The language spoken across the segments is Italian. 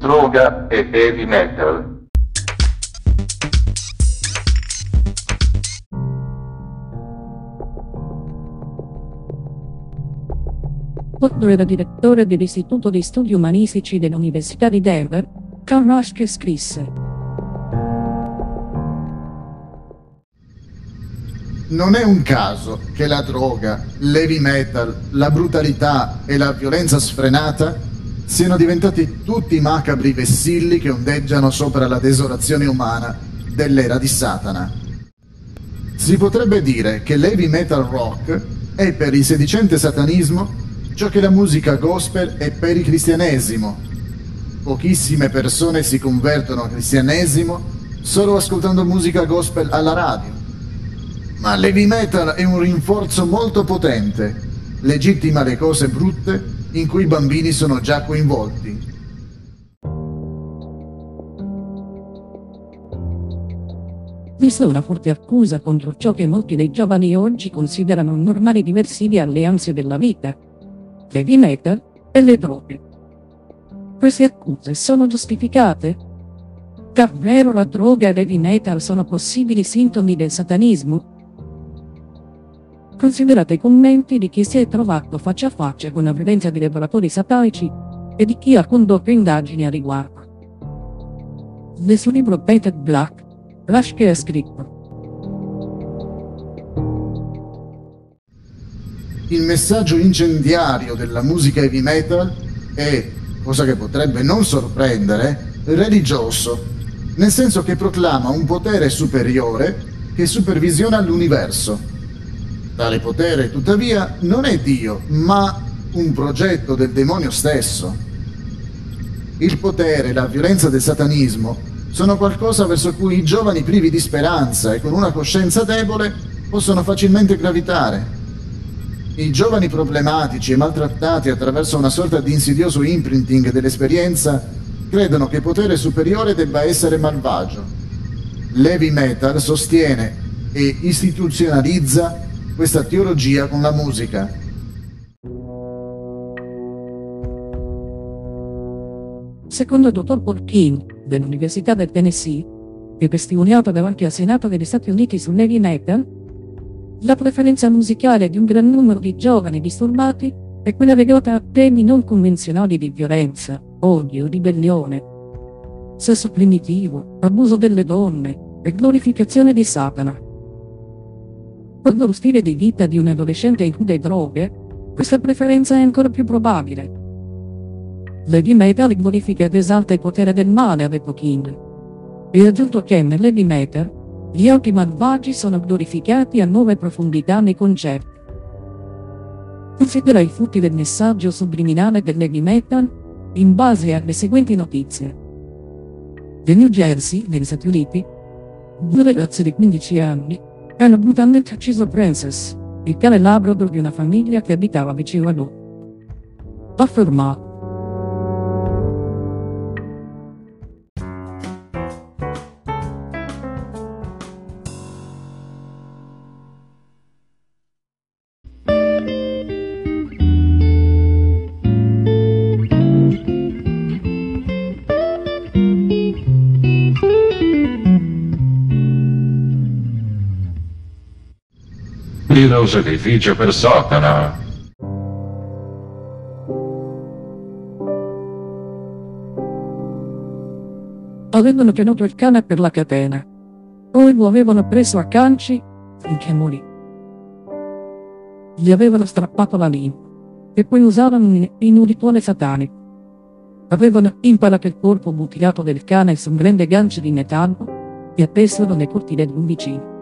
droga e heavy metal. Quando era direttore dell'Istituto di Studi Umanistici dell'Università di Denver, Karl Raschke scrisse Non è un caso che la droga, l'heavy metal, la brutalità e la violenza sfrenata siano diventati tutti macabri vessilli che ondeggiano sopra la desolazione umana dell'era di Satana. Si potrebbe dire che l'heavy metal rock è per il sedicente satanismo ciò che la musica gospel è per il cristianesimo. Pochissime persone si convertono al cristianesimo solo ascoltando musica gospel alla radio. Ma l'heavy metal è un rinforzo molto potente, legittima le cose brutte in cui i bambini sono già coinvolti. È una forte accusa contro ciò che molti dei giovani oggi considerano normali diversivi alle ansie della vita l'heavy metal e le droghe. Queste accuse sono giustificate? Davvero la droga e l'heavy metal sono possibili sintomi del satanismo? Considerate i commenti di chi si è trovato faccia a faccia con la violenza di lavoratori satanici e di chi ha condotto indagini a riguardo. Nel suo libro Painted Black, Rashke ha scritto il messaggio incendiario della musica heavy metal è, cosa che potrebbe non sorprendere, religioso, nel senso che proclama un potere superiore che supervisiona l'universo. Tale potere, tuttavia, non è Dio, ma un progetto del demonio stesso. Il potere la violenza del satanismo sono qualcosa verso cui i giovani privi di speranza e con una coscienza debole possono facilmente gravitare. I giovani problematici e maltrattati attraverso una sorta di insidioso imprinting dell'esperienza credono che potere superiore debba essere malvagio. L'heavy metal sostiene e istituzionalizza questa teologia con la musica. Secondo il dottor King dell'Università del Tennessee, che testimoniato davanti al Senato degli Stati Uniti sull'heavy metal, la preferenza musicale di un gran numero di giovani disturbati è quella legata a temi non convenzionali di violenza, odio, ribellione, sesso primitivo, abuso delle donne e glorificazione di Satana. Quando lo stile di vita di un adolescente include droghe, questa preferenza è ancora più probabile. Lady Metal glorifica ed esalta il potere del male, ha detto King. E aggiunto che nell'heavy metal gli occhi malvagi sono glorificati a nuove profondità nei concerti. Considera i frutti del messaggio subliminale dell'heavy metal in base alle seguenti notizie. Nel New Jersey, negli Stati Uniti, due ragazze di 15 anni hanno brutalmente ucciso Princess, il cane labrador di una famiglia che abitava vicino a loro. Affermato. Dio sacrificio per Satana. Avevano tenuto il cane per la catena. Poi lo avevano preso a canci finché morì. Gli avevano strappato la lingua e poi usavano in un rituale satanico. Avevano imparato il corpo mutilato del cane su un grande gancio di metallo e appesero nelle cortine di un vicino.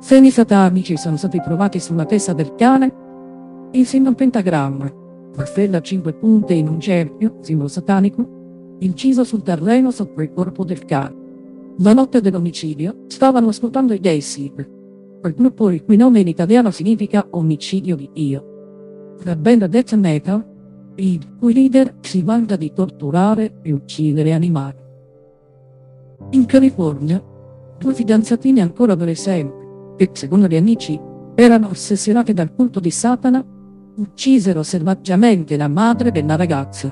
Semi satanici sono stati trovati sulla testa del cane insieme a un pentagramma, una stella a cinque punte in un cerchio, simbolo satanico, inciso sul terreno sopra il corpo del cane. La notte dell'omicidio stavano ascoltando i Daysip, quel gruppo il cui nome in italiano significa omicidio di Dio. La band Death Metal, il cui leader si vanta di torturare e uccidere animali. In California, due fidanzatine ancora adolescenti, che, secondo gli amici, erano ossessionati dal culto di Satana, uccisero selvaggiamente la madre della ragazza.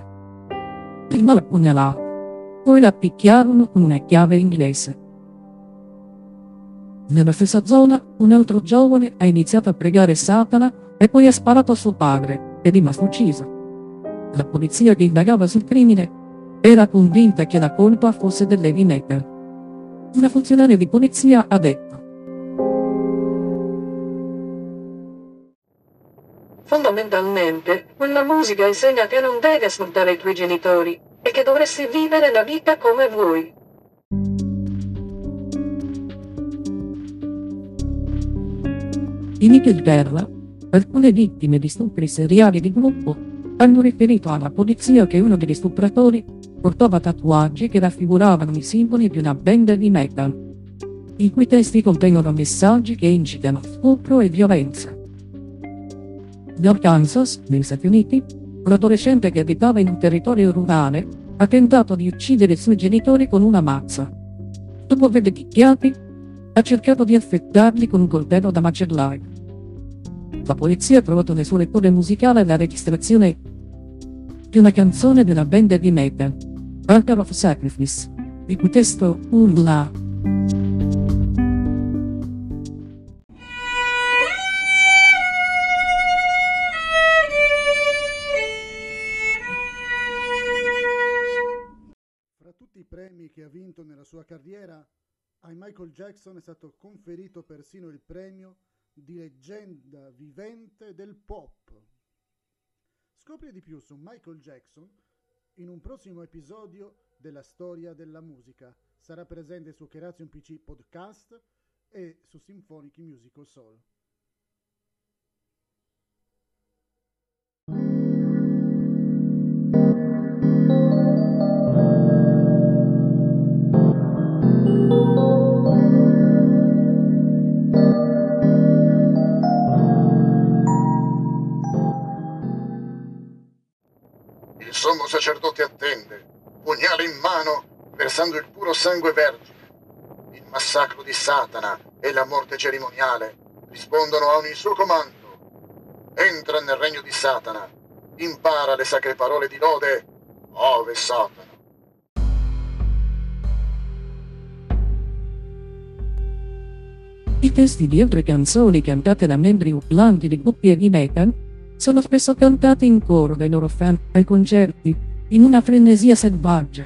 Prima la pugnalarono, poi la picchiarono con una chiave inglese. Nella stessa zona, un altro giovane ha iniziato a pregare Satana e poi ha sparato a suo padre, è rimasto ucciso. La polizia che indagava sul crimine era convinta che la colpa fosse dell'Heavy Metal. Una funzionaria di polizia ha detto Fondamentalmente, quella musica insegna che non devi ascoltare i tuoi genitori e che dovresti vivere la vita come vuoi. In Inghilterra, alcune vittime di stupri seriali di gruppo hanno riferito alla polizia che uno degli stupratori portava tatuaggi che raffiguravano i simboli di una band di metal, i cui testi contengono messaggi che incitano stupro e violenza. In Arkansas, negli Stati Uniti, un adolescente che abitava in un territorio rurale ha tentato di uccidere i suoi genitori con una mazza. Dopo averli picchiati, ha cercato di affettarli con un coltello da macellaio. La polizia ha trovato nel suo lettore musicale la registrazione di una canzone della band di metal, Altar of Sacrifice, il cui testo urla sua carriera, a Michael Jackson è stato conferito persino il premio di leggenda vivente del pop. Scopri di più su Michael Jackson in un prossimo episodio della storia della musica. Sarà presente su Keration PC Podcast e su Symphonic Musical Soul. Sommo sacerdote attende, pugnale in mano, versando il puro sangue vergine. Il massacro di Satana e la morte cerimoniale rispondono a ogni suo comando. Entra nel regno di Satana, impara le sacre parole di lode, ove Satana. I testi di altre canzoni cantate da membri urlanti di gruppi heavy metal sono spesso cantati in coro dai loro fan ai concerti, in una frenesia selvaggia,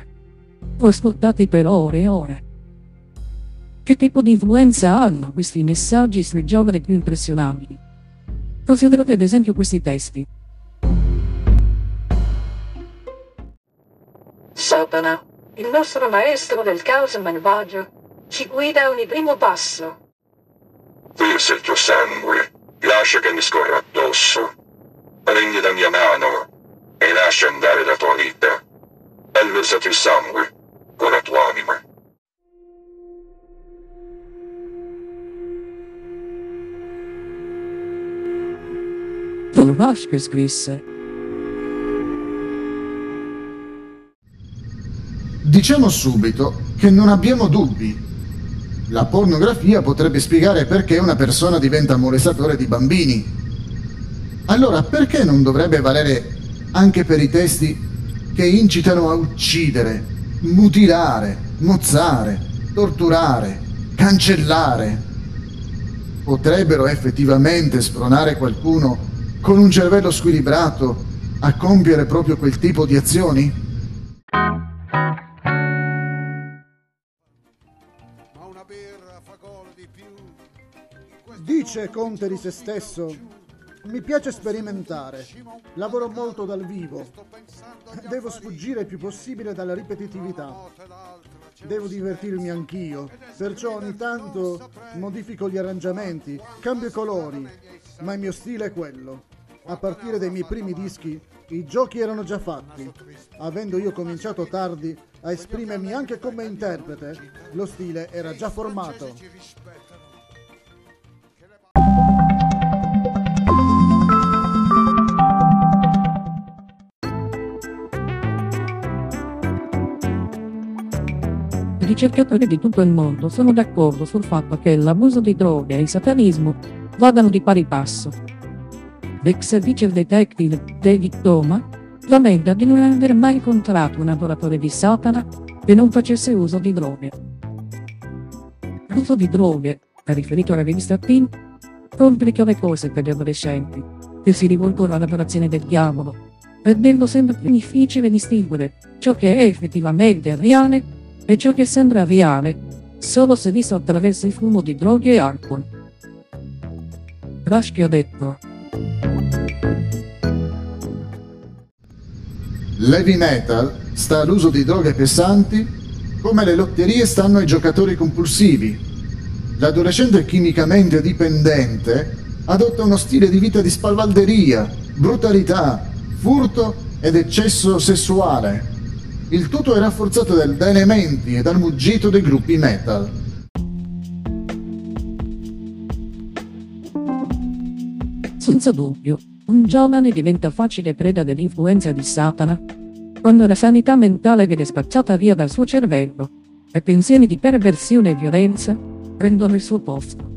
o ascoltati per ore e ore. Che tipo di influenza hanno questi messaggi sui giovani più impressionabili? Considerate ad esempio questi testi. Satana, il nostro maestro del caos malvagio, ci guida a ogni primo passo. Versa il tuo sangue, lascia che mi scorra addosso. Prendi la mia mano e lascia andare la tua vita. E versati il sangue con la tua anima. Diciamo subito che non abbiamo dubbi. La pornografia potrebbe spiegare perché una persona diventa molestatore di bambini. Allora perché non dovrebbe valere anche per i testi che incitano a uccidere, mutilare, mozzare, torturare, cancellare? Potrebbero effettivamente spronare qualcuno con un cervello squilibrato a compiere proprio quel tipo di azioni? Dice Conte di se stesso. Mi piace sperimentare. Lavoro molto dal vivo. Devo sfuggire il più possibile dalla ripetitività. Devo divertirmi anch'io. Perciò ogni tanto modifico gli arrangiamenti, cambio i colori. Ma il mio stile è quello. A partire dai miei primi dischi, i giochi erano già fatti. Avendo io cominciato tardi a esprimermi anche come interprete, lo stile era già formato. Ricercatori di tutto il mondo sono d'accordo sul fatto che l'abuso di droghe e il satanismo vadano di pari passo. L'ex vice detective David Toma lamenta di non aver mai incontrato un adoratore di Satana che non facesse uso di droghe. L'uso di droghe, ha riferito alla rivista Pin, complica le cose per gli adolescenti, che si rivolgono all'adorazione del diavolo, rendendo sempre più difficile distinguere ciò che è effettivamente reale e ciò che sembra reale solo se visto attraverso il fumo di droghe e alcol. Rush ha detto L'heavy metal sta all'uso di droghe pesanti come le lotterie stanno ai giocatori compulsivi. L'adolescente chimicamente dipendente adotta uno stile di vita di spalvalderia, brutalità, furto ed eccesso sessuale. Il tutto è rafforzato da elementi e dal muggito dei gruppi metal. Senza dubbio, un giovane diventa facile preda dell'influenza di Satana quando la sanità mentale viene spacciata via dal suo cervello e pensieri di perversione e violenza prendono il suo posto.